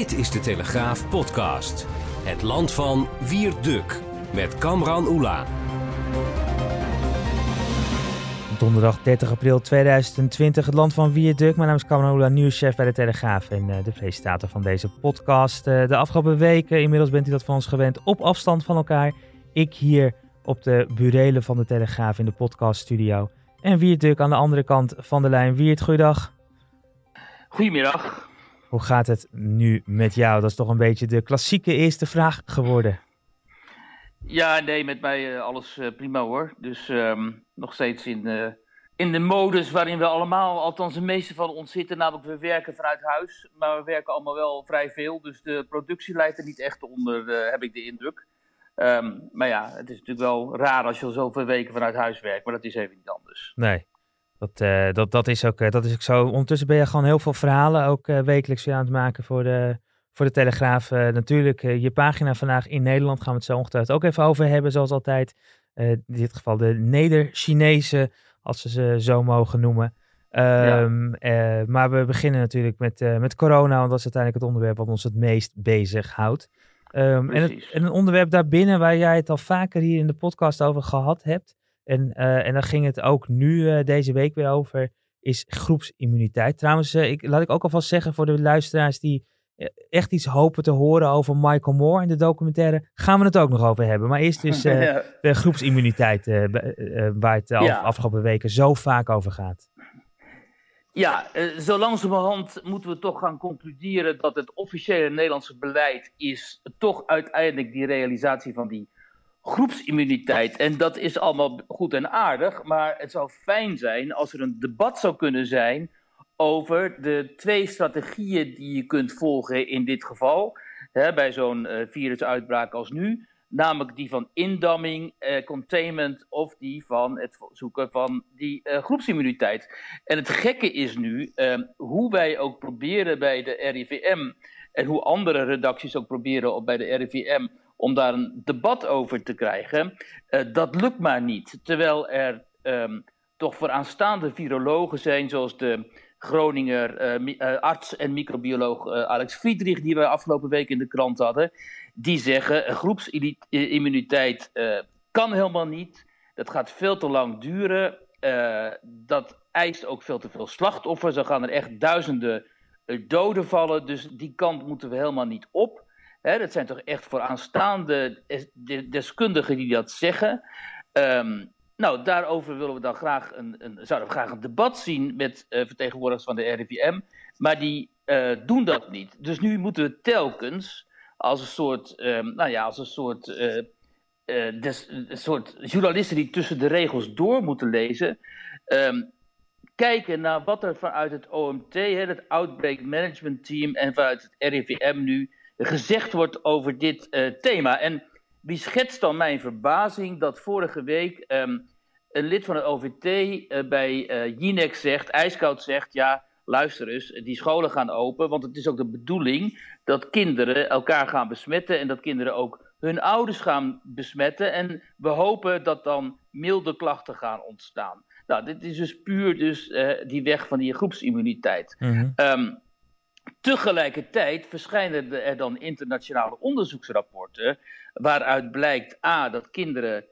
Dit is de Telegraaf podcast. Het land van Wierduk met Kamran Oela. Donderdag 30 april 2020, het land van Wierduk. Mijn naam is Kamran Oela, nieuwschef bij de Telegraaf en uh, de presentator van deze podcast. Uh, de afgelopen weken, inmiddels bent u dat van ons gewend, op afstand van elkaar. Ik hier op de burelen van de Telegraaf in de podcaststudio. En Wierduk aan de andere kant van de lijn. Wiert, goeiedag. Goedemiddag. Hoe gaat het nu met jou? Dat is toch een beetje de klassieke eerste vraag geworden. Ja, nee, met mij uh, alles uh, prima hoor. Dus um, nog steeds in, uh, in de modus waarin we allemaal, althans de meeste van ons zitten. Namelijk, we werken vanuit huis, maar we werken allemaal wel vrij veel. Dus de productie leidt er niet echt onder, heb ik de indruk. Um, maar ja, het is natuurlijk wel raar als je al zoveel weken vanuit huis werkt, maar dat is even niet anders. Nee, dat, uh, dat, dat, is ook, uh, dat is ook zo. Ondertussen ben je gewoon heel veel verhalen ook uh, wekelijks weer aan het maken voor de, voor de Telegraaf. natuurlijk, je pagina vandaag in Nederland gaan we het zo ongetwijfeld ook even over hebben, zoals altijd. in dit geval de Neder-Chinese, als ze ze zo mogen noemen. Um, ja. maar we beginnen natuurlijk met, met corona, want dat is uiteindelijk het onderwerp wat ons het meest bezig houdt. Um, en, het, en, een onderwerp daarbinnen waar jij het al vaker hier in de podcast over gehad hebt. En, uh, en daar ging het ook nu uh, deze week weer over, is groepsimmuniteit. Trouwens, uh, ik, laat ik ook alvast zeggen voor de luisteraars die echt iets hopen te horen over Michael Moore in de documentaire, gaan we het ook nog over hebben. Maar eerst dus ja. de groepsimmuniteit, waar het de ja. afgelopen weken zo vaak over gaat. Ja, zo langzamerhand moeten we toch gaan concluderen dat het officiële Nederlandse beleid is toch uiteindelijk die realisatie van die groepsimmuniteit. En dat is allemaal goed en aardig, maar het zou fijn zijn als er een debat zou kunnen zijn over de twee strategieën die je kunt volgen in dit geval, hè, bij zo'n uh, virusuitbraak als nu. Namelijk die van indamming, eh, containment of die van het zoeken van die eh, groepsimmuniteit. En het gekke is nu, eh, hoe wij ook proberen bij de RIVM en hoe andere redacties ook proberen op bij de RIVM om daar een debat over te krijgen, uh, dat lukt maar niet. Terwijl er um, toch vooraanstaande virologen zijn, zoals de Groninger uh, uh, arts en microbioloog Alex Friedrich, die we afgelopen week in de krant hadden, die zeggen groepsimmuniteit kan helemaal niet, dat gaat veel te lang duren, dat eist ook veel te veel slachtoffers, er gaan er echt duizenden doden vallen, dus die kant moeten we helemaal niet op. Hè, dat zijn toch echt vooraanstaande deskundigen die dat zeggen. Um, nou, daarover willen we dan graag een, een, zouden we graag een debat zien met uh, vertegenwoordigers van de RIVM. Maar die uh, doen dat niet. Dus nu moeten we telkens als een soort, um, nou ja, als een soort, uh, des, soort journalisten die tussen de regels door moeten lezen. Um, kijken naar wat er vanuit het OMT, het Outbreak Management Team, en vanuit het RIVM nu gezegd wordt over dit uh, thema. En wie schetst dan mijn verbazing dat vorige week um, een lid van het OVT uh, bij uh, Jinek zegt, ijskoud zegt, ja, luister eens, die scholen gaan open, want het is ook de bedoeling dat kinderen elkaar gaan besmetten en dat kinderen ook hun ouders gaan besmetten. En we hopen dat dan milde klachten gaan ontstaan. Nou, dit is dus puur dus, die weg van die groepsimmuniteit. Mm -hmm. um, Tegelijkertijd verschijnen er dan internationale onderzoeksrapporten waaruit blijkt A, dat kinderen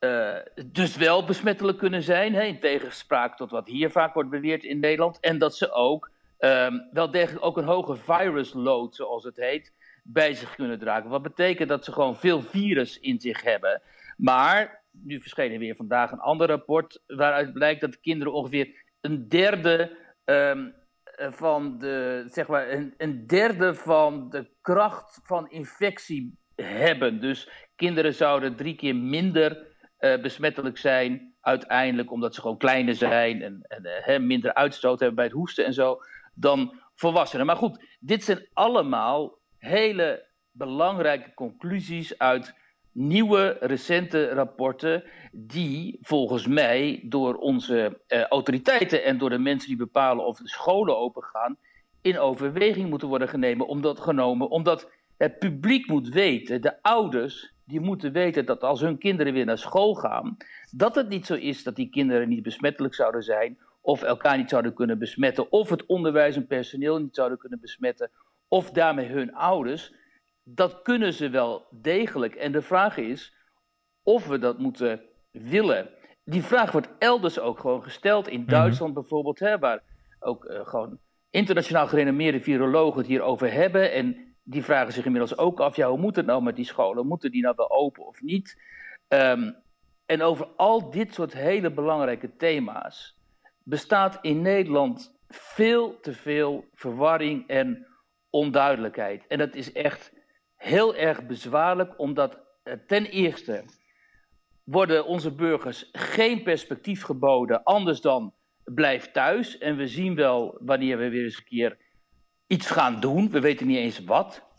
uh, dus wel besmettelijk kunnen zijn, hè, in tegenspraak tot wat hier vaak wordt beweerd in Nederland, en dat ze ook um, wel degelijk ook een hoge virus load, zoals het heet, bij zich kunnen dragen. Wat betekent dat ze gewoon veel virus in zich hebben. Maar, nu verscheen er weer vandaag een ander rapport waaruit blijkt dat kinderen ongeveer een derde um, van de, zeg maar, een, derde van de kracht van infectie hebben. Dus kinderen zouden drie keer minder uh, besmettelijk zijn, uiteindelijk, omdat ze gewoon kleiner zijn en, en uh, minder uitstoot hebben bij het hoesten en zo, dan volwassenen. Maar goed, dit zijn allemaal hele belangrijke conclusies uit nieuwe, recente rapporten die volgens mij door onze uh, autoriteiten en door de mensen die bepalen of de scholen opengaan, in overweging moeten worden genomen, omdat, genomen, omdat het publiek moet weten, de ouders, die moeten weten dat als hun kinderen weer naar school gaan, dat het niet zo is dat die kinderen niet besmettelijk zouden zijn, of elkaar niet zouden kunnen besmetten, of het onderwijs en personeel niet zouden kunnen besmetten, of daarmee hun ouders, dat kunnen ze wel degelijk. En de vraag is of we dat moeten willen. Die vraag wordt elders ook gewoon gesteld. In mhm. Duitsland bijvoorbeeld, hè, waar ook uh, gewoon internationaal gerenommeerde virologen het hierover hebben. En die vragen zich inmiddels ook af: ja, hoe moet het nou met die scholen? Moeten die nou wel open of niet? Um, en over al dit soort hele belangrijke thema's bestaat in Nederland veel te veel verwarring en onduidelijkheid. En dat is echt heel erg bezwaarlijk, omdat eh, ten eerste worden onze burgers geen perspectief geboden, anders dan blijf thuis. En we zien wel wanneer we weer eens een keer iets gaan doen. We weten niet eens wat.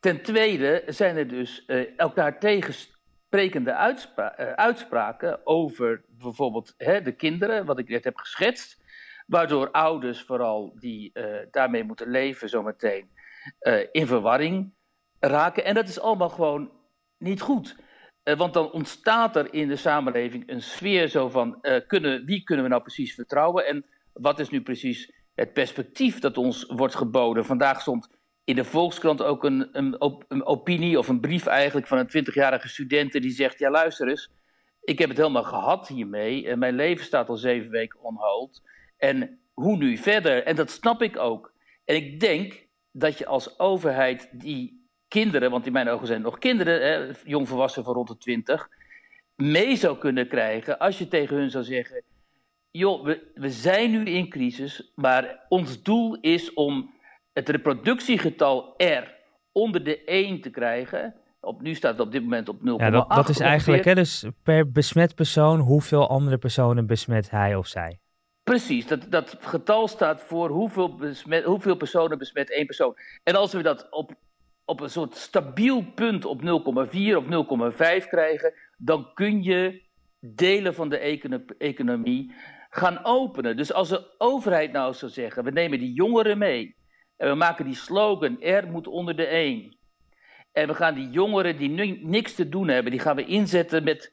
Ten tweede zijn er dus uh, elkaar tegensprekende uh, uitspraken over bijvoorbeeld hè, de kinderen, wat ik net heb geschetst. Waardoor ouders vooral die daarmee moeten leven zometeen in verwarring raken. En dat is allemaal gewoon niet goed. want dan ontstaat er in de samenleving een sfeer zo van kunnen, wie kunnen we nou precies vertrouwen en wat is nu precies het perspectief dat ons wordt geboden. Vandaag stond in de Volkskrant ook een, een, een opinie of een brief eigenlijk van een 20-jarige student die zegt: Ja, luister eens, ik heb het helemaal gehad hiermee. En mijn leven staat al zeven weken on hold. En hoe nu verder? En dat snap ik ook. En ik denk dat je als overheid die kinderen, want in mijn ogen zijn het nog kinderen, hè, jongvolwassenen van rond de 20, mee zou kunnen krijgen als je tegen hun zou zeggen: joh, we, we zijn nu in crisis, maar ons doel is om het reproductiegetal R onder de 1 te krijgen. Op, nu staat het op dit moment op 0,8. Ja, dat, dat is eigenlijk hè, dus per besmet persoon hoeveel andere personen besmet hij of zij. Precies, dat, dat getal staat voor hoeveel, besmet, hoeveel personen besmet één persoon. En als we dat op, op een soort stabiel punt op 0,4 of 0,5 krijgen, dan kun je delen van de economie gaan openen. Dus als de overheid nou zou zeggen, we nemen die jongeren mee en we maken die slogan, er moet onder de één. En we gaan die jongeren die niks te doen hebben, die gaan we inzetten met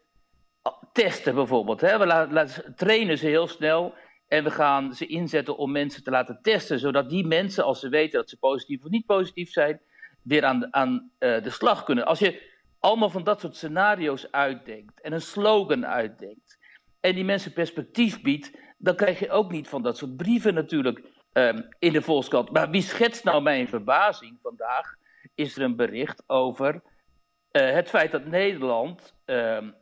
testen bijvoorbeeld. Hè? We laten, trainen ze heel snel en we gaan ze inzetten om mensen te laten testen, zodat die mensen, als ze weten dat ze positief of niet positief zijn, weer aan, aan uh, de slag kunnen. Als je allemaal van dat soort scenario's uitdenkt en een slogan uitdenkt en die mensen perspectief biedt, dan krijg je ook niet van dat soort brieven natuurlijk um, in de Volkskrant. Maar wie schetst nou mijn verbazing vandaag? Is er een bericht over uh, het feit dat Nederland um,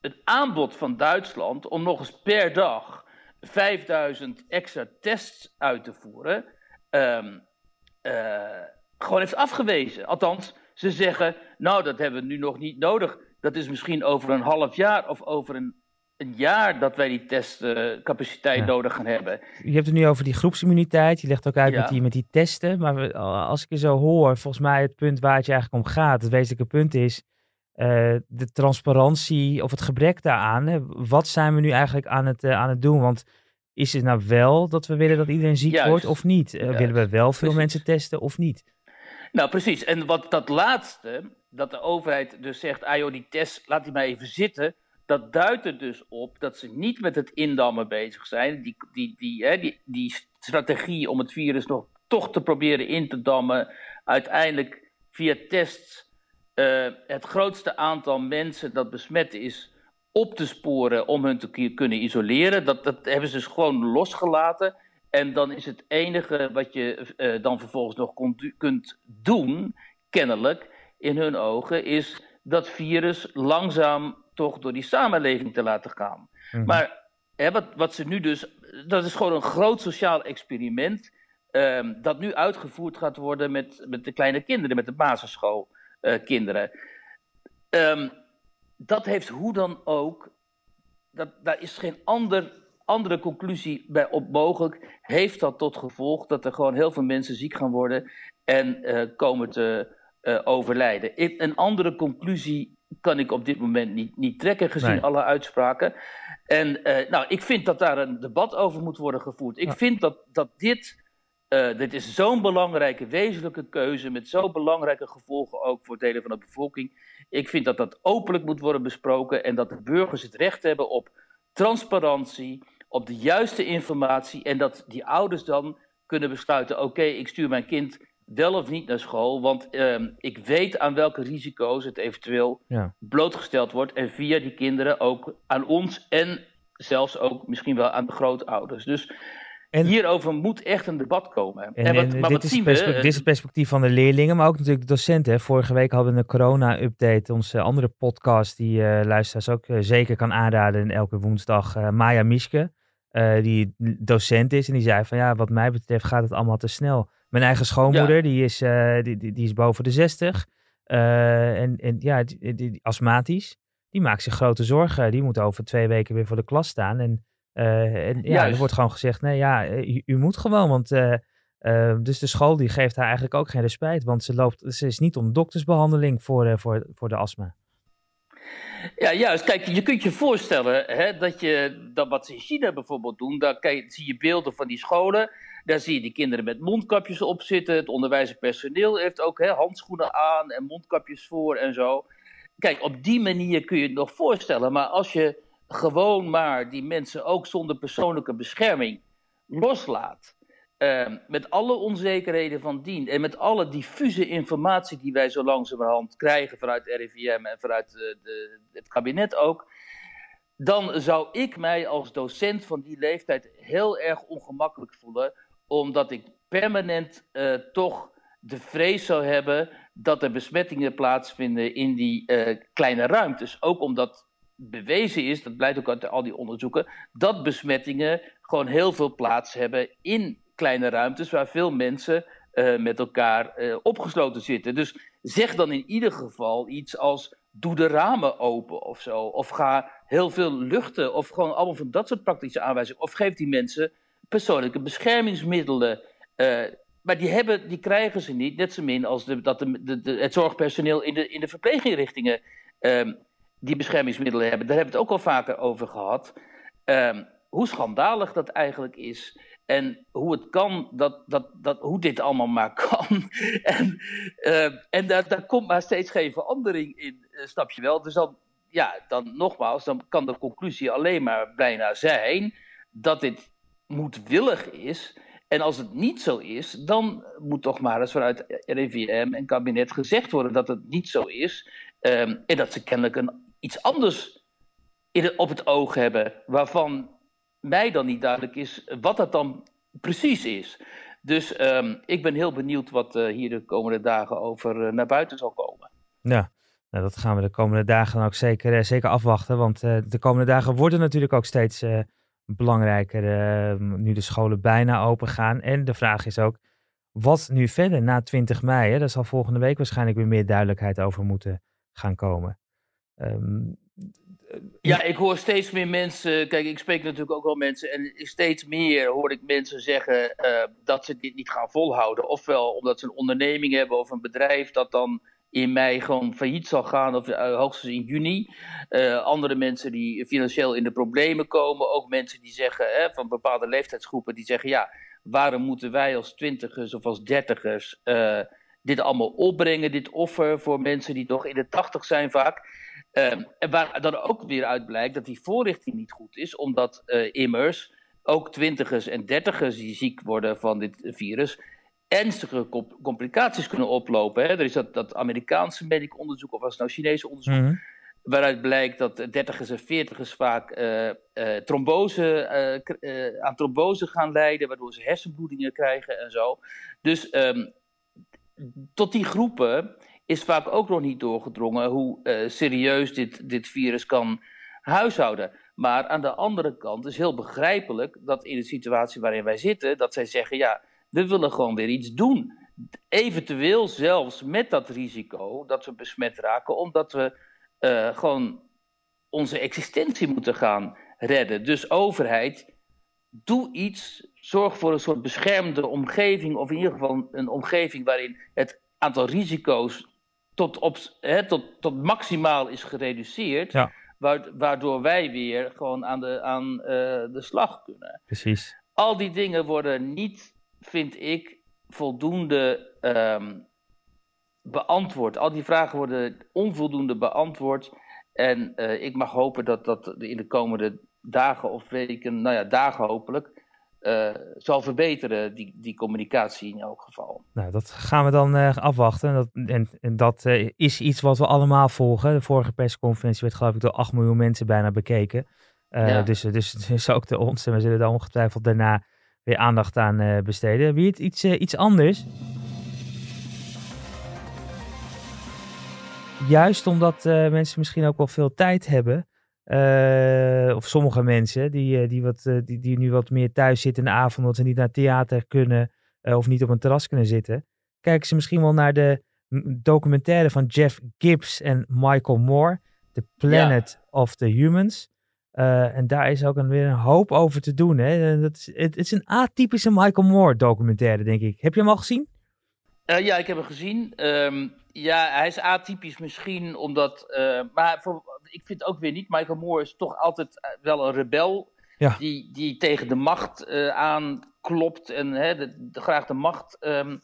het aanbod van Duitsland om nog eens per dag 5000 extra tests uit te voeren, um, gewoon heeft afgewezen. Althans, ze zeggen, nou dat hebben we nu nog niet nodig. Dat is misschien over een half jaar of over een een jaar dat wij die testcapaciteit nodig gaan hebben. Je hebt het nu over die groepsimmuniteit. Je legt ook uit met, die, met die testen. Maar als ik je zo hoor, volgens mij het punt waar het je eigenlijk om gaat, het wezenlijke punt is uh, de transparantie of het gebrek daaraan. Hè? Wat zijn we nu eigenlijk aan het, uh, aan het doen? Want is het nou wel dat we willen dat iedereen ziek wordt of niet? Uh, willen we wel veel mensen testen of niet? Nou, precies. En wat dat laatste, dat de overheid dus zegt, ah die test, laat die maar even zitten dat duidt er dus op dat ze niet met het indammen bezig zijn. Die, die, die, hè, die, die strategie om het virus nog toch te proberen in te dammen. Uiteindelijk via tests uh, het grootste aantal mensen dat besmet is op te sporen om hun te kunnen isoleren. Dat, dat hebben ze dus gewoon losgelaten. En dan is het enige wat je uh, dan vervolgens nog kunt doen, kennelijk, in hun ogen, is dat virus langzaam toch door die samenleving te laten gaan. Mhm. Maar hè, wat, wat ze nu dus, dat is gewoon een groot sociaal experiment. Um, dat nu uitgevoerd gaat worden met, met de kleine kinderen, met de basisschoolkinderen. Uh, um, dat heeft hoe dan ook, dat, daar is geen ander, andere conclusie bij op mogelijk. Heeft dat tot gevolg dat er gewoon heel veel mensen ziek gaan worden en uh, komen te uh, overlijden. Een andere conclusie kan ik op dit moment niet, niet trekken, gezien alle uitspraken. En uh, nou, ik vind dat daar een debat over moet worden gevoerd. Ik vind dat, dat dit, dit is zo'n belangrijke, wezenlijke keuze, met zo belangrijke gevolgen ook voor delen van de bevolking. Ik vind dat dat openlijk moet worden besproken en dat de burgers het recht hebben op transparantie, op de juiste informatie en dat die ouders dan kunnen besluiten: oké, okay, ik stuur mijn kind wel of niet naar school. Want ehm, ik weet aan welke risico's het eventueel Ja. blootgesteld wordt. En via die kinderen ook aan ons en zelfs ook misschien wel aan de grootouders. Dus En- hierover moet echt een debat komen. En, En, wat, maar dit, wat is zien we? dit is het perspectief van de leerlingen, maar ook natuurlijk de docenten. hè. Vorige week hadden we een corona-update, onze andere podcast, die eh luisteraars ook eh, zeker kan aanraden. En elke woensdag uh, Maya Mischke, uh, die docent is. En die zei van ja, wat mij betreft gaat het allemaal te snel. Mijn eigen schoonmoeder, ja. die, is, uh, die, die, die, is boven de 60. Uh, en, en ja, die, die, astmatisch. Die maakt zich grote zorgen. Die moet over twee weken weer voor de klas staan. En, en ja, er wordt gewoon gezegd, nee ja, u, u moet gewoon, want... Dus de school die geeft haar eigenlijk ook geen respijt, want ze, loopt, ze is niet om doktersbehandeling voor, voor, voor de astma. Ja, juist. Kijk, je kunt je voorstellen hè, dat, je, dat wat ze in China bijvoorbeeld doen, daar kijk, zie je beelden van die scholen. Daar zie je die kinderen met mondkapjes op zitten. Het onderwijspersoneel heeft ook hè, handschoenen aan en mondkapjes voor en zo. Kijk, op die manier kun je het nog voorstellen. Maar als je gewoon maar die mensen ook zonder persoonlijke bescherming loslaat. Uh, met alle onzekerheden van dien en met alle diffuse informatie die wij zo langzamerhand krijgen vanuit RIVM en vanuit de, de, het kabinet ook, dan zou ik mij als docent van die leeftijd heel erg ongemakkelijk voelen, omdat ik permanent uh, toch de vrees zou hebben dat er besmettingen plaatsvinden in die uh, kleine ruimtes. Ook omdat bewezen is, dat blijkt ook uit al die onderzoeken, dat besmettingen gewoon heel veel plaats hebben in kleine ruimtes waar veel mensen uh, met elkaar uh, opgesloten zitten. Dus zeg dan in ieder geval iets als doe de ramen open of zo. Of ga heel veel luchten of gewoon allemaal van dat soort praktische aanwijzingen. Of geef die mensen persoonlijke beschermingsmiddelen. Uh, maar die, hebben, die krijgen ze niet, net zo min als dat de, de, het zorgpersoneel in de, in de verpleeginrichtingen um, die beschermingsmiddelen hebben. Daar hebben we het ook al vaker over gehad. Um, hoe schandalig dat eigenlijk is. En hoe het kan, dat, dat, dat, hoe dit allemaal maar kan. en uh, en daar, daar komt maar steeds geen verandering in, uh, snap je wel. Dus dan, ja, dan nogmaals, dan kan de conclusie alleen maar bijna zijn dat dit moedwillig is. En als het niet zo is, dan moet toch maar eens vanuit RIVM en kabinet gezegd worden dat het niet zo is. Um, en dat ze kennelijk een, iets anders in op het oog hebben, waarvan mij dan niet duidelijk is wat dat dan precies is. Dus um, ik ben heel benieuwd wat uh, hier de komende dagen over uh, naar buiten zal komen. Ja, nou, dat gaan we de komende dagen dan ook zeker, uh, zeker afwachten. Want de komende dagen worden natuurlijk ook steeds belangrijker nu de scholen bijna open gaan. En de vraag is ook, wat nu verder na 20 mei? Hè? Daar zal volgende week waarschijnlijk weer meer duidelijkheid over moeten gaan komen. Um, ja, ik hoor steeds meer mensen. Kijk, ik spreek natuurlijk ook wel mensen. En steeds meer hoor ik mensen zeggen uh, dat ze dit niet gaan volhouden. Ofwel omdat ze een onderneming hebben of een bedrijf dat dan in mei gewoon failliet zal gaan, of uh, hoogstens in juni. Uh, andere mensen die financieel in de problemen komen. Ook mensen die zeggen, hè, van bepaalde leeftijdsgroepen, die zeggen: ja, waarom moeten wij als twintigers of als dertigers dit allemaal opbrengen, dit offer voor mensen die toch in de tachtig zijn vaak. Um, en waar dan ook weer uit blijkt dat die voorrichting niet goed is, omdat uh, immers ook twintigers en dertigers die ziek worden van dit virus ernstige comp complicaties kunnen oplopen. Hè? Er is dat, dat Amerikaanse medisch onderzoek, of was het nou Chinese onderzoek, mm -hmm. waaruit blijkt dat dertigers en veertigers vaak uh, uh, trombose, aan trombose gaan lijden, waardoor ze hersenbloedingen krijgen en zo. Dus um, tot die groepen is vaak ook nog niet doorgedrongen hoe uh, serieus dit, dit virus kan huishouden. Maar aan de andere kant is heel begrijpelijk dat in de situatie waarin wij zitten, dat zij zeggen, ja, we willen gewoon weer iets doen. Eventueel zelfs met dat risico dat we besmet raken, omdat we uh, gewoon onze existentie moeten gaan redden. Dus overheid, doe iets, zorg voor een soort beschermde omgeving, of in ieder geval een omgeving waarin het aantal risico's tot, op, hè, tot, tot maximaal is gereduceerd. Ja. Waardoor wij weer gewoon aan de, aan, uh, de slag kunnen. Precies. Al die dingen worden niet, vind ik, voldoende um, beantwoord. Al die vragen worden onvoldoende beantwoord. En uh, ik mag hopen dat dat in de komende dagen of weken, nou ja, dagen hopelijk, zal verbeteren, die, die communicatie in elk geval. Nou, dat gaan we dan afwachten. Dat, en, en dat is iets wat we allemaal volgen. De vorige persconferentie werd geloof ik door 8 miljoen mensen bijna bekeken. dus, dus, dus ook de ons. En we zullen daar ongetwijfeld daarna weer aandacht aan besteden. Wie het iets, iets anders? juist omdat uh, mensen misschien ook wel veel tijd hebben. Uh, of sommige mensen die, uh, die, wat, die, die nu wat meer thuis zitten in de avond, omdat ze niet naar theater kunnen of niet op een terras kunnen zitten. Kijken ze misschien wel naar de documentaire van Jeff Gibbs en Michael Moore, The Planet of the Humans. en daar is ook een, weer een hoop over te doen. Hè? Dat is, het, het, is een atypische Michael Moore documentaire, denk ik. Heb je hem al gezien? ja, ik heb hem gezien. Um, ja, hij is atypisch misschien, omdat. Maar voor, ik vind ook weer niet. Michael Moore is toch altijd eh, wel een rebel. Ja. Die, die tegen de macht uh, aanklopt en hè, de, de, graag de macht um,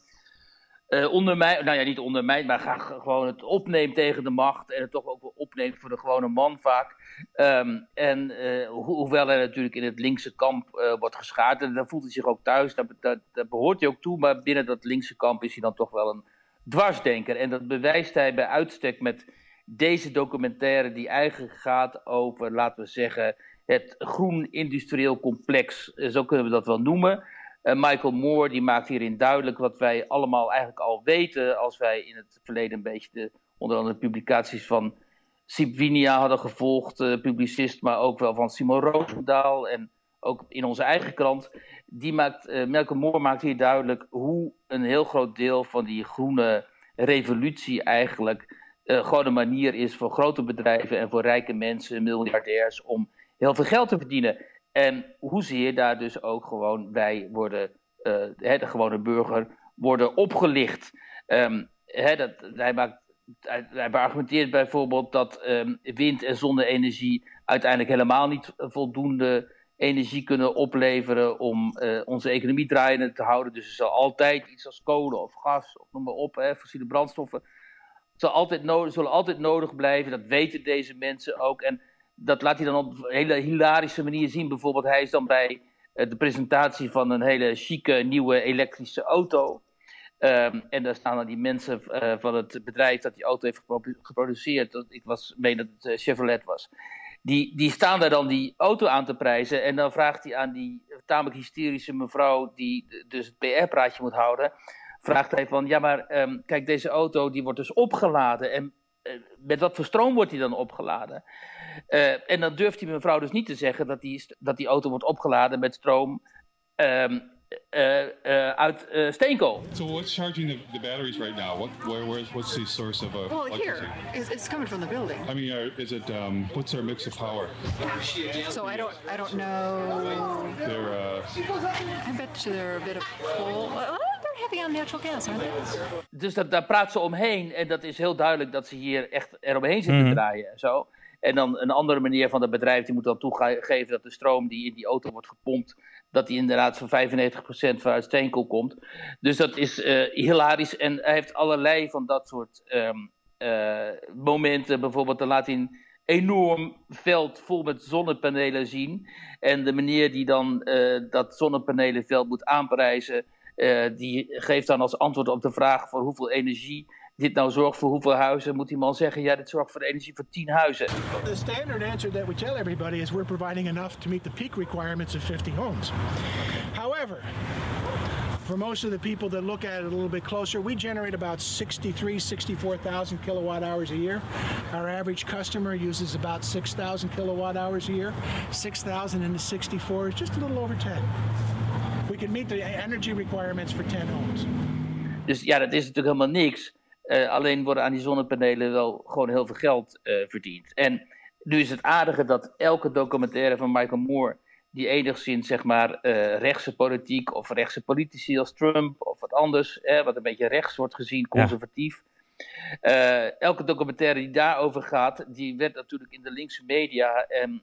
uh, ondermijnt. Nou ja, niet ondermijnt, maar graag gewoon het opneemt tegen de macht. En het toch ook wel opneemt voor de gewone man vaak. Um, en ho hoewel hij natuurlijk in het linkse kamp wordt geschaard. En daar voelt hij zich ook thuis. Daar, daar, daar behoort hij ook toe. Maar binnen dat linkse kamp is hij dan toch wel een dwarsdenker. En dat bewijst hij bij uitstek met deze documentaire, die eigenlijk gaat over, laten we zeggen, het groen industrieel complex. Zo kunnen we dat wel noemen. Uh, Michael Moore die maakt hierin duidelijk wat wij allemaal eigenlijk al weten als wij in het verleden een beetje de, onder andere publicaties van Sibwinia hadden gevolgd, uh, publicist, maar ook wel van Simon Roosendaal en ook in onze eigen krant die maakt, Melke Moore maakt hier duidelijk hoe een heel groot deel van die groene revolutie eigenlijk uh, gewoon een manier is voor grote bedrijven en voor rijke mensen, miljardairs, om heel veel geld te verdienen. En hoezeer daar dus ook gewoon wij worden, uh, de gewone burger, worden opgelicht. Um, dat, hij, maakt, hij, beargumenteert bijvoorbeeld dat um, wind- en zonne-energie uiteindelijk helemaal niet voldoende energie kunnen opleveren om uh, onze economie draaiende te houden. Dus er zal altijd iets als kolen of gas, of noem maar op, hè, fossiele brandstoffen, zal altijd zullen altijd nodig blijven. Dat weten deze mensen ook. En dat laat hij dan op een hele hilarische manier zien. Bijvoorbeeld, hij is dan bij uh, de presentatie van een hele chique nieuwe elektrische auto. Um, en daar staan dan die mensen uh, van het bedrijf dat die auto heeft geproduceerd. Ik was, meen dat het Chevrolet was die, die staan daar dan die auto aan te prijzen. En dan vraagt hij aan die tamelijk hysterische mevrouw, die dus het PR-praatje moet houden. Vraagt hij van, ja maar um, kijk, deze auto die wordt dus opgeladen. En uh, met wat voor stroom wordt die dan opgeladen? Uh, en dan durft die mevrouw dus niet te zeggen dat die, dat die auto wordt opgeladen met stroom um, uh, uh, uit uh, steenkool. So what's charging the, the, batteries right now? What, where, where's, what's the source of uh, Well, here, it's, it's, coming from the building. I mean, are, is it, um, what's our mix of power? So I don't, I don't know. They're, uh... I bet you they're a bit of coal. Natural gas, aren't they? Dus dat, daar praat ze omheen en dat is heel duidelijk dat ze hier echt eromheen zitten mm. draaien en zo. En dan een andere manier van het bedrijf, die moet dan toegeven dat de stroom die in die auto wordt gepompt, dat die inderdaad van 95% vanuit steenkool komt. Dus dat is uh, hilarisch. En hij heeft allerlei van dat soort um, uh, momenten. Bijvoorbeeld, dan laat hij een enorm veld vol met zonnepanelen zien. En de manier die dan uh, dat zonnepanelenveld moet aanprijzen, Eh, die geeft dan als antwoord op de vraag voor hoeveel energie dit nou zorgt voor hoeveel huizen, moet die man zeggen, ja, dit zorgt voor de energie voor 10 huizen. The standard answer that we tell everybody is we're providing enough to meet the peak requirements of 50 homes. However, for most of the people that look at it a little bit closer, we generate about 63, 64,000 kilowatt hours a year. Our average customer uses about 6,000 kilowatt hours a year. 6,000 into 64 is just a little over 10. Can meet the energy requirements for 10 homes. Dus ja, dat is natuurlijk helemaal niks. Uh, alleen worden aan die zonnepanelen wel gewoon heel veel geld uh, verdiend. En nu is het aardige dat elke documentaire van Michael Moore, die enigszins zeg maar uh, rechtse politiek of rechtse politici als Trump of wat anders, hè, wat een beetje rechts wordt gezien, conservatief. Ja. elke documentaire die daarover gaat, die werd natuurlijk in de linkse media en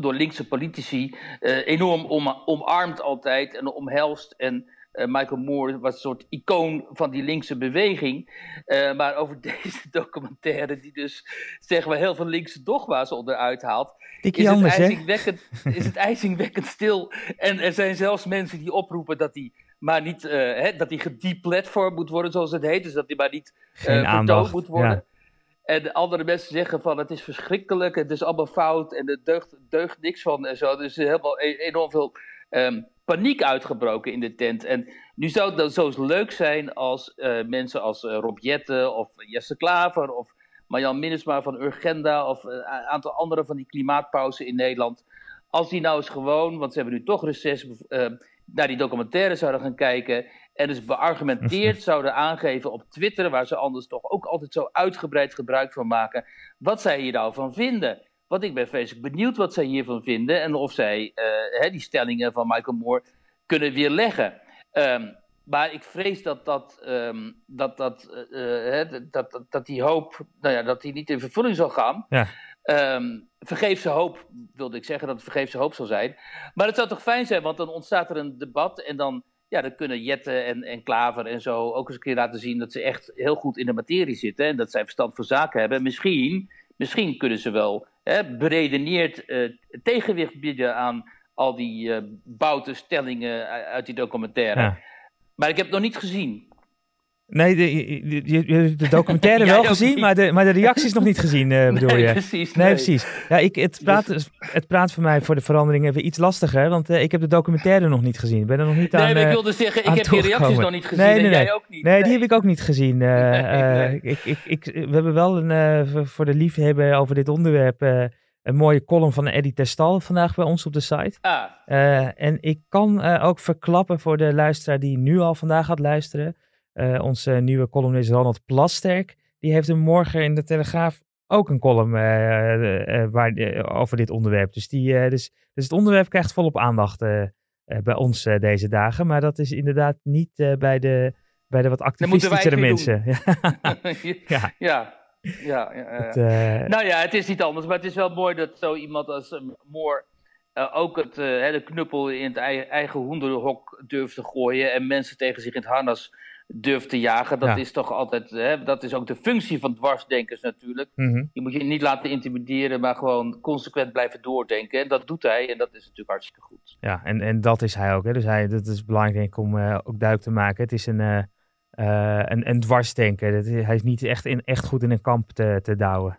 door linkse politici enorm om, omarmd altijd en omhelst en eh, Michael Moore was een soort icoon van die linkse beweging. Eh, maar over deze documentaire, die dus zeg maar heel veel linkse dogma's onderuit haalt, is, anders, het ijzingwekkend, is het ijzingwekkend stil. En er zijn zelfs mensen die oproepen dat hij maar niet, eh, hè, dat hij gedeplatformd moet worden, zoals het heet. Dus dat hij maar niet eh, aandacht. moet worden. Ja. En andere mensen zeggen van het is verschrikkelijk, het is allemaal fout en er deugt, deugt niks van en zo. Dus er is helemaal e- enorm veel ehm, paniek uitgebroken in de tent. En nu zou het dan zo leuk zijn als eh, mensen als eh, Rob Jetten of Jesse Klaver of Marjan Minnesma van Urgenda of eh, een aantal andere van die klimaatpauzen in Nederland. Als die nou eens gewoon, want ze hebben nu toch reces, eh, naar die documentaire zouden gaan kijken en dus beargumenteerd zouden aangeven op Twitter, waar ze anders toch ook altijd zo uitgebreid gebruik van maken, wat zij hier nou van vinden. Want ik ben vreselijk benieuwd wat zij hiervan vinden en of zij eh, hè, die stellingen van Michael Moore kunnen weerleggen. Ehm, maar ik vrees dat, dat, ehm, dat, dat, eh, hè, dat, dat, dat die hoop, nou ja, dat die niet in vervulling zal gaan. Ja. Ehm, vergeefse hoop, wilde ik zeggen, dat het vergeefse hoop zal zijn. Maar het zou toch fijn zijn, want dan ontstaat er een debat en dan, ja, dan kunnen Jette en, en Klaver en zo ook eens een keer laten zien dat ze echt heel goed in de materie zitten en dat zij verstand voor zaken hebben. Misschien, misschien kunnen ze wel hè, beredeneerd eh, tegenwicht bieden aan al die bouten stellingen uit die documentaire. Ja. Maar ik heb het nog niet gezien. Nee, de, je- de documentaire wel gezien, niet. maar de, maar de reacties nog niet gezien, eh, bedoel nee, je? precies. Nee, precies. Ja, ik, het, praat, het praat voor mij voor de verandering even iets lastiger, want eh, ik heb de documentaire nog niet gezien. Ik ben er nog niet aan Nee, maar ik eh, wilde zeggen, ik heb die reacties nog niet gezien Nee, en jij ook niet. Nee, die heb ik ook niet gezien. Ik, ik, ik, we hebben wel een, voor- de liefhebber over dit onderwerp een mooie column van Eddie Testal vandaag bij ons op de site. Ah, en ik kan ook verklappen voor de luisteraar die nu al vandaag gaat luisteren. Eh, onze nieuwe columnist Ronald Plasterk. Die heeft hem morgen in de Telegraaf ook een column eh, eh, waar, over dit onderwerp. Dus, die, dus, dus het onderwerp krijgt volop aandacht bij ons deze dagen. Maar dat is inderdaad niet bij, de, bij de wat activistischere mensen. Ja, ja. ja, Ja, ja, het, Nou ja, het is niet anders, maar het is wel mooi dat zo iemand als Moore eh, ook het, de knuppel in het ei- eigen hoenderhok durft te gooien en mensen tegen zich in het harnas durft te jagen. Dat Ja. is toch altijd, hè, dat is ook de functie van dwarsdenkers natuurlijk. mhm. Je moet je niet laten intimideren, maar gewoon consequent blijven doordenken. En dat doet hij en dat is natuurlijk hartstikke goed. Ja, en, en dat is hij ook. Hè. Dus hij, dat is belangrijk denk ik om eh, ook duidelijk te maken. Het is een, eh eh, een, een dwarsdenker. Dat is- hij is niet echt, in, echt goed in een kamp te, te douwen.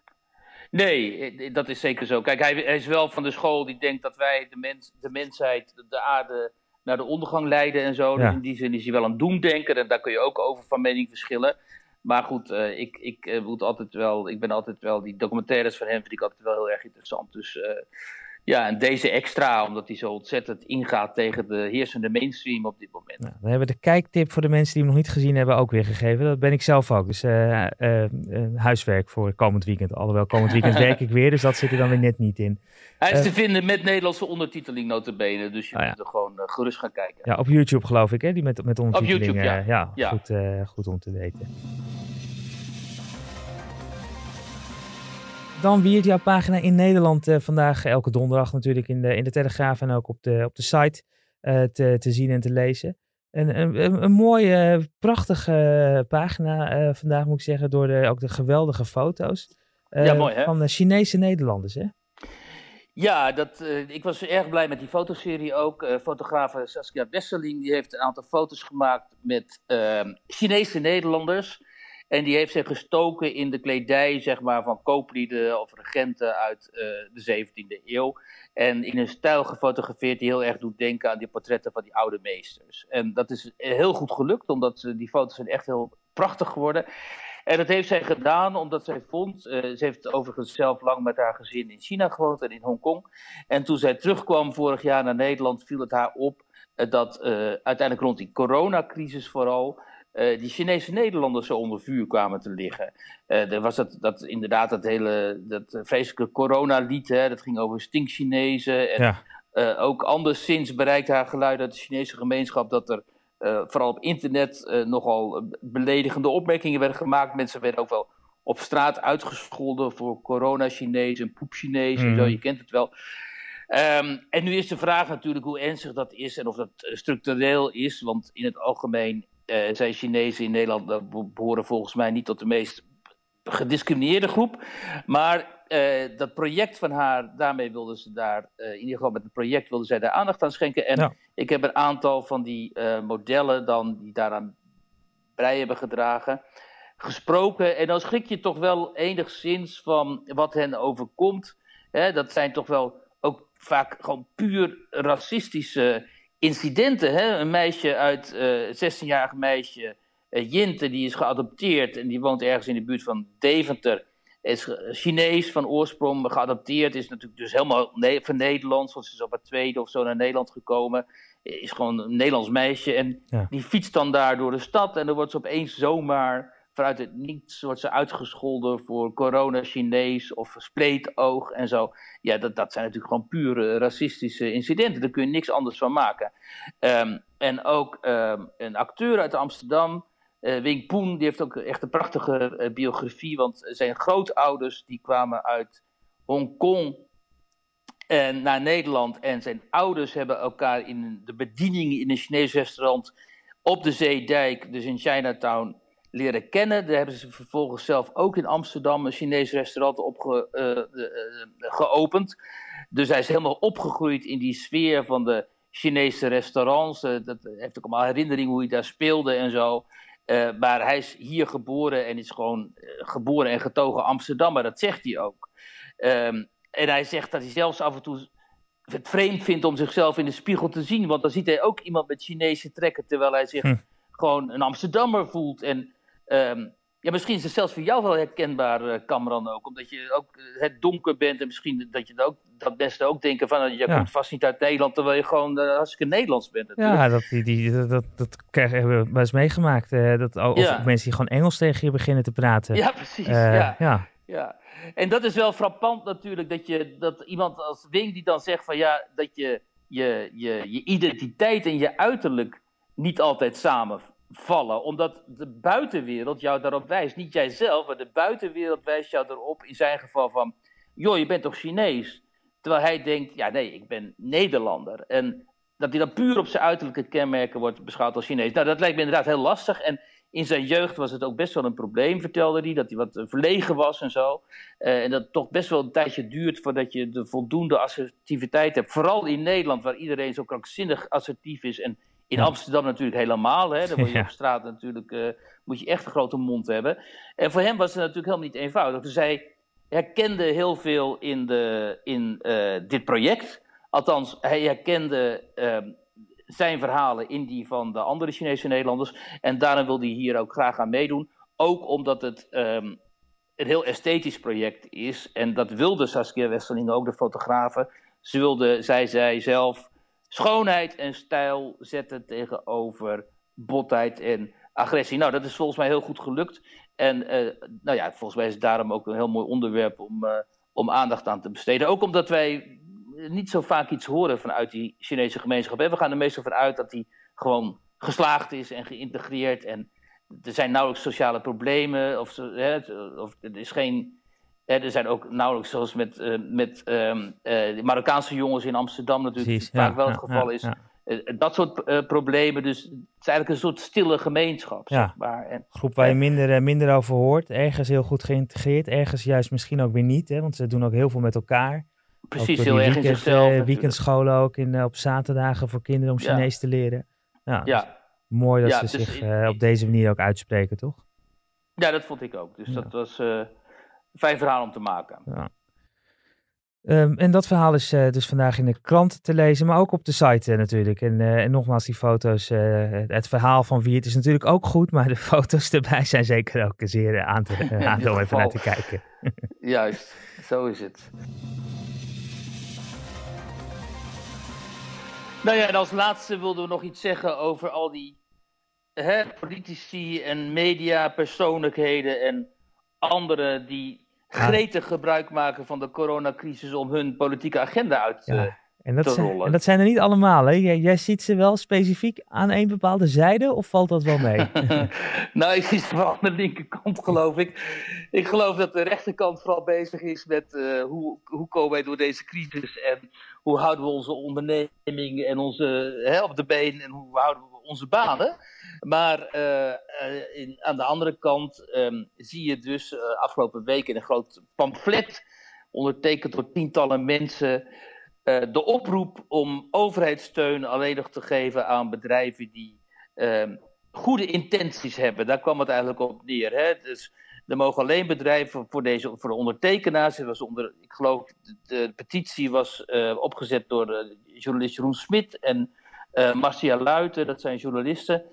Nee, dat is zeker zo. Kijk, hij, hij is wel van de school die denkt dat wij de, mens, de mensheid, de aarde, naar de ondergang leiden en zo. Ja. Dus in die zin is hij wel een doemdenker en daar kun je ook over van mening verschillen. Maar goed, eh, ik, ik, eh, moet altijd wel, ik ben altijd wel, die documentaires van hem vind ik altijd wel heel erg interessant. Dus eh, ja, en deze extra, omdat hij zo ontzettend ingaat tegen de heersende mainstream op dit moment. Nou, dan hebben we de kijktip voor de mensen die hem nog niet gezien hebben ook weer gegeven. Dat ben ik zelf ook. Dus eh, eh, eh, huiswerk voor komend weekend. Alhoewel, komend weekend werk ik weer, dus dat zit er dan weer net niet in. Hij is te vinden met Nederlandse ondertiteling notabene, dus je Oh ja. moet er gewoon gerust gaan kijken. Ja, op YouTube geloof ik, hè? Die met, met ondertiteling. YouTube, ja. ja, Ja. Goed, goed om te weten. Dan wiert jouw pagina in Nederland eh, vandaag elke donderdag natuurlijk in de, in de Telegraaf en ook op de, op de site eh, te, te zien en te lezen. Een, een, een, mooie, prachtige pagina eh, vandaag moet ik zeggen, door de, ook de geweldige foto's. eh, Ja, mooi, hè? Van de Chinese Nederlanders, hè? Ja, dat, eh, ik was erg blij met die fotoserie ook. Eh fotografe Saskia Wesseling die heeft een aantal foto's gemaakt met ehm, Chinese Nederlanders. En die heeft zich gestoken in de kledij zeg maar, van kooplieden of regenten uit eh, de 17e eeuw. En in een stijl gefotografeerd die heel erg doet denken aan die portretten van die oude meesters. En dat is heel goed gelukt, omdat eh, die foto's zijn echt heel prachtig geworden. En dat heeft zij gedaan omdat zij vond, eh, ze heeft overigens zelf lang met haar gezin in China gewoond en in Hongkong. En toen zij terugkwam vorig jaar naar Nederland, viel het haar op eh, dat eh, uiteindelijk rond die coronacrisis vooral eh, die Chinese Nederlanders zo onder vuur kwamen te liggen. Eh, er was dat, dat inderdaad dat hele dat eh, vreselijke coronalied, hè, dat ging over stinkchinezen. En Ja. ook anderszins bereikt haar geluid uit de Chinese gemeenschap dat er vooral op internet nogal beledigende opmerkingen werden gemaakt. Mensen werden ook wel op straat uitgescholden voor corona-Chinees en poep-Chinees en zo, Mhm. je kent het wel. Ehm, en nu is de vraag natuurlijk hoe ernstig dat is en of dat structureel is. Want in het algemeen uh, zijn Chinezen in Nederland dat behoren volgens mij niet tot de meest gediscrimineerde groep. Maar uh, dat project van haar, daarmee wilden ze daar, uh, in ieder geval met het project wilden zij daar aandacht aan schenken. En Ja. ik heb een aantal van die modellen dan, die daaraan bij hebben gedragen, gesproken. En dan schrik je toch wel enigszins van wat hen overkomt. Hè, dat zijn toch wel ook vaak gewoon puur racistische incidenten. Hè? Een meisje uit, uh, 16-jarig meisje, uh, Jinte, die is geadopteerd en die woont ergens in de buurt van Deventer. Is Chinees van oorsprong, geadopteerd, is natuurlijk dus helemaal ne van Nederlands, want ze is op haar tweede of zo naar Nederland gekomen. Is gewoon een Nederlands meisje en Ja. die fietst dan daar door de stad en dan wordt ze opeens zomaar vanuit het niets wordt ze uitgescholden voor corona-Chinees of spleetoog en zo. Ja, dat, dat zijn natuurlijk gewoon pure racistische incidenten. Daar kun je niks anders van maken. Um, en ook um, een acteur uit Amsterdam, uh, Wing Poen, die heeft ook echt een prachtige uh, biografie. Want zijn grootouders die kwamen uit Hongkong en naar Nederland. En zijn ouders hebben elkaar in de bediening in een Chinees restaurant op de Zeedijk, dus in Chinatown, leren kennen. Daar hebben ze vervolgens zelf ook in Amsterdam een Chinees restaurant opge, uh, uh, geopend. Dus hij is helemaal opgegroeid in die sfeer van de Chinese restaurants. Uh, dat heeft ook allemaal herinnering hoe hij daar speelde en zo. maar hij is hier geboren en is gewoon geboren en getogen Amsterdammer. Dat zegt hij ook. Um, en hij zegt dat hij zelfs af en toe het vreemd vindt om zichzelf in de spiegel te zien. Want dan ziet hij ook iemand met Chinese trekken, terwijl hij zich hm. gewoon een Amsterdammer voelt. En Um, ja, misschien is het zelfs voor jou wel herkenbaar, uh, Kamran ook. Omdat je ook het donker bent en misschien dat, je ook, dat mensen ook denken van... je ja. komt vast niet uit Nederland, terwijl je gewoon uh, hartstikke Nederlands bent. Natuurlijk. Ja, dat, die, die, dat, dat, dat hebben we wel eens meegemaakt. Uh, dat, of ja. mensen die gewoon Engels tegen je beginnen te praten. Ja, precies. ja. ja. ja. En dat is wel frappant natuurlijk, dat, je, dat iemand als Wing die dan zegt van ja, dat je je, je, je identiteit en je uiterlijk niet altijd samen vallen. Omdat de buitenwereld jou daarop wijst. Niet jijzelf, maar de buitenwereld wijst jou erop. In zijn geval van, joh, je bent toch Chinees? Terwijl hij denkt, ja nee, ik ben Nederlander. En dat hij dan puur op zijn uiterlijke kenmerken wordt beschouwd als Chinees. Nou, dat lijkt me inderdaad heel lastig. En in zijn jeugd was het ook best wel een probleem, vertelde hij. Dat hij wat verlegen was en zo. Uh, en dat het toch best wel een tijdje duurt voordat je de voldoende assertiviteit hebt. Vooral in Nederland, waar iedereen zo krankzinnig assertief is en in ja. Amsterdam natuurlijk helemaal. Hè? Dan je ja. op straat natuurlijk uh, moet je echt een grote mond hebben. En voor hem was het natuurlijk helemaal niet eenvoudig. Dus hij herkende heel veel in, de, in uh, dit project. Althans, hij herkende uh, zijn verhalen in die van de andere Chinese Nederlanders. En daarom wil hij hier ook graag aan meedoen. Ook omdat het um, een heel esthetisch project is. En dat wilde Saskia Westerling, ook de fotografe. Ze wilde, zij zei zelf schoonheid en stijl zetten tegenover botheid en agressie. Nou, dat is volgens mij heel goed gelukt. En uh, nou ja, volgens mij is het daarom ook een heel mooi onderwerp om, uh, om aandacht aan te besteden. Ook omdat wij niet zo vaak iets horen vanuit die Chinese gemeenschap. We gaan er meestal vanuit dat die gewoon geslaagd is en geïntegreerd. En er zijn nauwelijks sociale problemen. Of, hè, of er is geen Hè, er zijn ook nauwelijks, zoals met, uh, met um, uh, de Marokkaanse jongens in Amsterdam natuurlijk Precies, vaak ja, wel het ja, geval ja, is. Uh, dat soort problemen. Dus het is eigenlijk een soort stille gemeenschap. Zeg maar. en, groep waar je minder, minder over hoort. Ergens heel goed geïntegreerd. Ergens juist misschien ook weer niet. Hè, want ze doen ook heel veel met elkaar. Precies, heel erg in zichzelf. weekendscholen ook in, op zaterdagen voor kinderen om Chinees te leren. Ja, dus mooi dat ze dus zich in, op deze manier ook uitspreken, toch? Ja, dat vond ik ook. Dus dat was fijn verhaal om te maken. Ja. Um, en dat verhaal is uh, dus vandaag in de krant te lezen, maar ook op de site uh, natuurlijk. En, uh, en, nogmaals, die foto's, het, het, verhaal van wie het is natuurlijk ook goed, maar de foto's erbij zijn zeker ook zeer aan te aan om even naar te kijken. Juist, zo is het. Nou ja, en als laatste wilden we nog iets zeggen over al die hè, politici en mediapersoonlijkheden en anderen die gretig gebruik maken van de coronacrisis om hun politieke agenda uit te, En dat, zijn, rollen. en dat zijn er niet allemaal, hè? Jij, jij ziet ze wel specifiek aan een bepaalde zijde, of valt dat wel mee? nou, ik zie ze wel aan de linkerkant, geloof ik. Ik geloof dat de rechterkant vooral bezig is met eh, hoe, hoe komen wij door deze crisis en hoe houden we onze onderneming en onze hè, op de been en hoe houden we onze banen. Maar eh, eh, in, aan de andere kant ehm, zie je dus eh, afgelopen week in een groot pamflet, ondertekend door tientallen mensen, de oproep om overheidssteun alleen nog te geven aan bedrijven die ehm, goede intenties hebben. Daar kwam het eigenlijk op neer. Hè? Dus er mogen alleen bedrijven voor, deze, voor de ondertekenaars. Was onder, ik geloof, de, de petitie was opgezet door journalist Jeroen Smit en Marcia Luiten, dat zijn journalisten.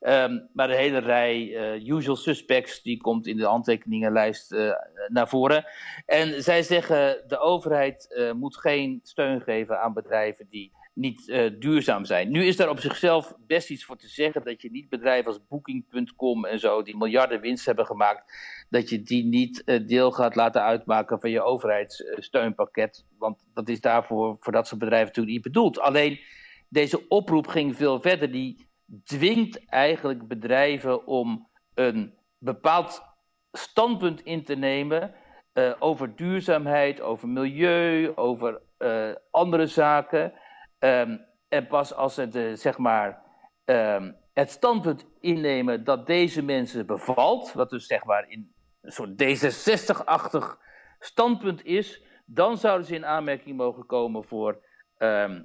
Ehm, maar de hele rij eh, usual suspects, die komt in de handtekeningenlijst eh, naar voren. En zij zeggen, de overheid eh, moet geen steun geven aan bedrijven die niet eh, duurzaam zijn. Nu is daar op zichzelf best iets voor te zeggen dat je niet bedrijven als Booking.com en zo, die miljarden winst hebben gemaakt, dat je die niet eh, deel gaat laten uitmaken van je overheidssteunpakket. Want dat is daarvoor voor dat soort bedrijven natuurlijk niet bedoeld. Alleen deze oproep ging veel verder. Die dwingt eigenlijk bedrijven om een bepaald standpunt in te nemen eh, over duurzaamheid, over milieu, over eh, andere zaken. Ehm, en pas als de, zeg maar, ehm, het standpunt innemen dat deze mensen bevalt, wat dus zeg maar in een soort D66-achtig standpunt is, dan zouden ze in aanmerking mogen komen voor, ehm,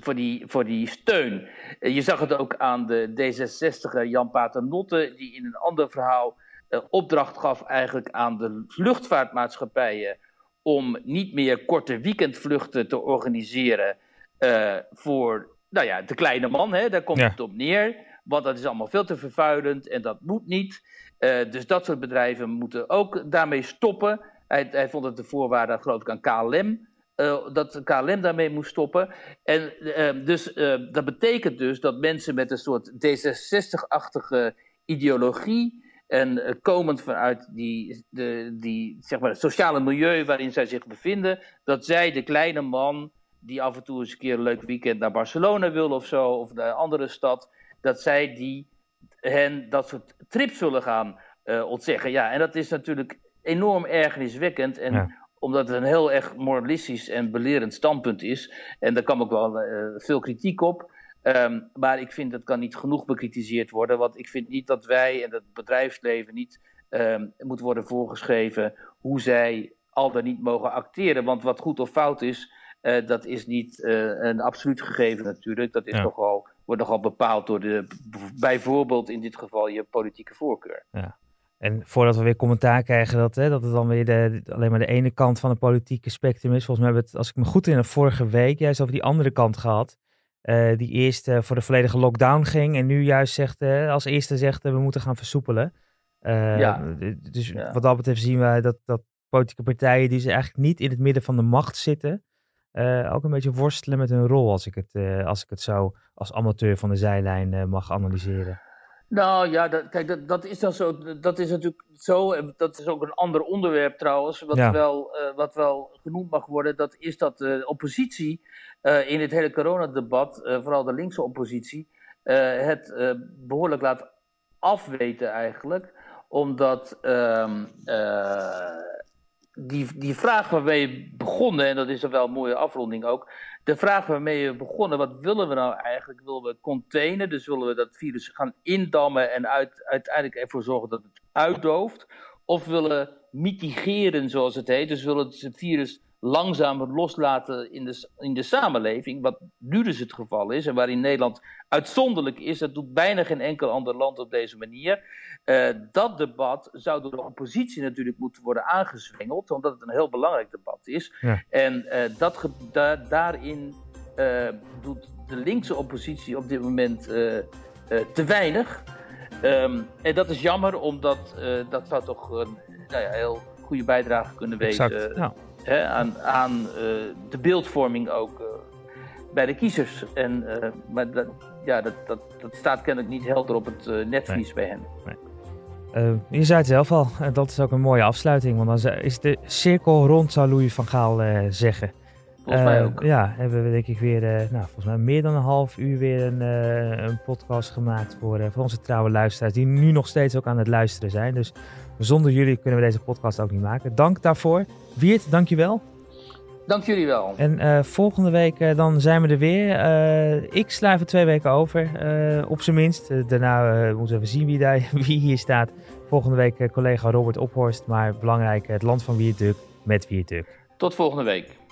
voor, die, voor die steun. Eh, Je zag het ook aan de D66 Jan Paternotte, die in een ander verhaal eh, opdracht gaf eigenlijk aan de luchtvaartmaatschappijen om niet meer korte weekendvluchten te organiseren eh, voor nou ja, de kleine man. Hè, daar komt Ja. het op neer. Want dat is allemaal veel te vervuilend en dat moet niet. Eh, dus dat soort bedrijven moeten ook daarmee stoppen. Hij, hij vond het de voorwaarde, geloof ik, aan KLM. Eh, dat KLM daarmee moest stoppen. En eh, dus, eh, dat betekent dus dat mensen met een soort D66-achtige ideologie. En komend vanuit die, de, die, zeg maar, het sociale milieu waarin zij zich bevinden, dat zij, de kleine man, die af en toe eens een keer een leuk weekend naar Barcelona wil of zo, of naar een andere stad, dat zij die hen dat soort trips zullen gaan ontzeggen. Ja, en dat is natuurlijk enorm ergerniswekkend. En. Omdat het een heel erg moralistisch en belerend standpunt is. En daar kwam ook wel eh, veel kritiek op. Ehm, maar ik vind dat kan niet genoeg bekritiseerd worden. Want ik vind niet dat wij en het bedrijfsleven niet ehm, moet worden voorgeschreven hoe zij al dan niet mogen acteren. Want wat goed of fout is, eh, dat is niet eh, een absoluut gegeven natuurlijk. Dat is Ja. nogal, wordt nogal bepaald door de, bijvoorbeeld in dit geval je politieke voorkeur. En voordat we weer commentaar krijgen dat, hè, dat het dan weer de, alleen maar de ene kant van het politieke spectrum is. Volgens mij hebben we het, als ik me goed in vorige week juist over die andere kant gehad. eh, die eerst eh, voor de volledige lockdown ging en nu juist zegt, eh, als eerste zegt we moeten gaan versoepelen. Ja. Dus Ja. wat dat betreft zien wij dat, dat politieke partijen die ze eigenlijk niet in het midden van de macht zitten, ook een beetje worstelen met hun rol als ik het, als ik het zo als amateur van de zijlijn mag analyseren. Nou ja, dat, kijk, dat, dat is dan zo. Dat is natuurlijk zo. en Dat is ook een ander onderwerp trouwens. Wat, Ja. wel, eh, wat wel genoemd mag worden. Dat is dat de oppositie eh, in het hele coronadebat, eh, vooral de linkse oppositie, het eh, behoorlijk laat afweten eigenlijk. Omdat ehm, eh, die, die vraag waarmee je begonnen, en dat is er wel een mooie afronding ook. De vraag waarmee je begonnen, wat willen we nou eigenlijk? Willen we containen, dus willen we dat virus gaan indammen en uit, uiteindelijk ervoor zorgen dat het uitdooft? Of willen we mitigeren, zoals het heet, dus willen we het virus langzamer loslaten in de, in de samenleving, wat nu dus het geval is en waarin Nederland uitzonderlijk is. Dat doet bijna geen enkel ander land op deze manier. Eh, dat debat zou door de oppositie natuurlijk moeten worden aangezwengeld, omdat het een heel belangrijk debat is. Ja. En eh, dat da- daarin eh, doet de linkse oppositie op dit moment te weinig. Ehm, en dat is jammer, omdat dat zou toch een nou ja, heel goede bijdrage kunnen wezen Exact. Ja. Hè, aan, aan eh, de beeldvorming ook eh, bij de kiezers. En, eh, maar dat, ja, dat, dat, dat staat kennelijk niet helder op het netvlies bij hen. Je zei het zelf al, en dat is ook een mooie afsluiting, want dan is de cirkel rond, zou Louis van Gaal zeggen. Volgens mij ook. Ja, hebben we denk ik weer, nou, volgens mij meer dan een half uur weer een, een podcast gemaakt voor, voor onze trouwe luisteraars. Die nu nog steeds ook aan het luisteren zijn. Dus zonder jullie kunnen we deze podcast ook niet maken. Dank daarvoor. Wiert, dankjewel. Dank jullie wel. En eh, volgende week eh, dan zijn we er weer. Eh, ik sla even twee weken over, op zijn minst. Daarna moeten we even zien wie, daar, wie hier staat. Volgende week collega Robert Ophorst. Maar belangrijk, het land van Wierduk met Wierduk. Tot volgende week.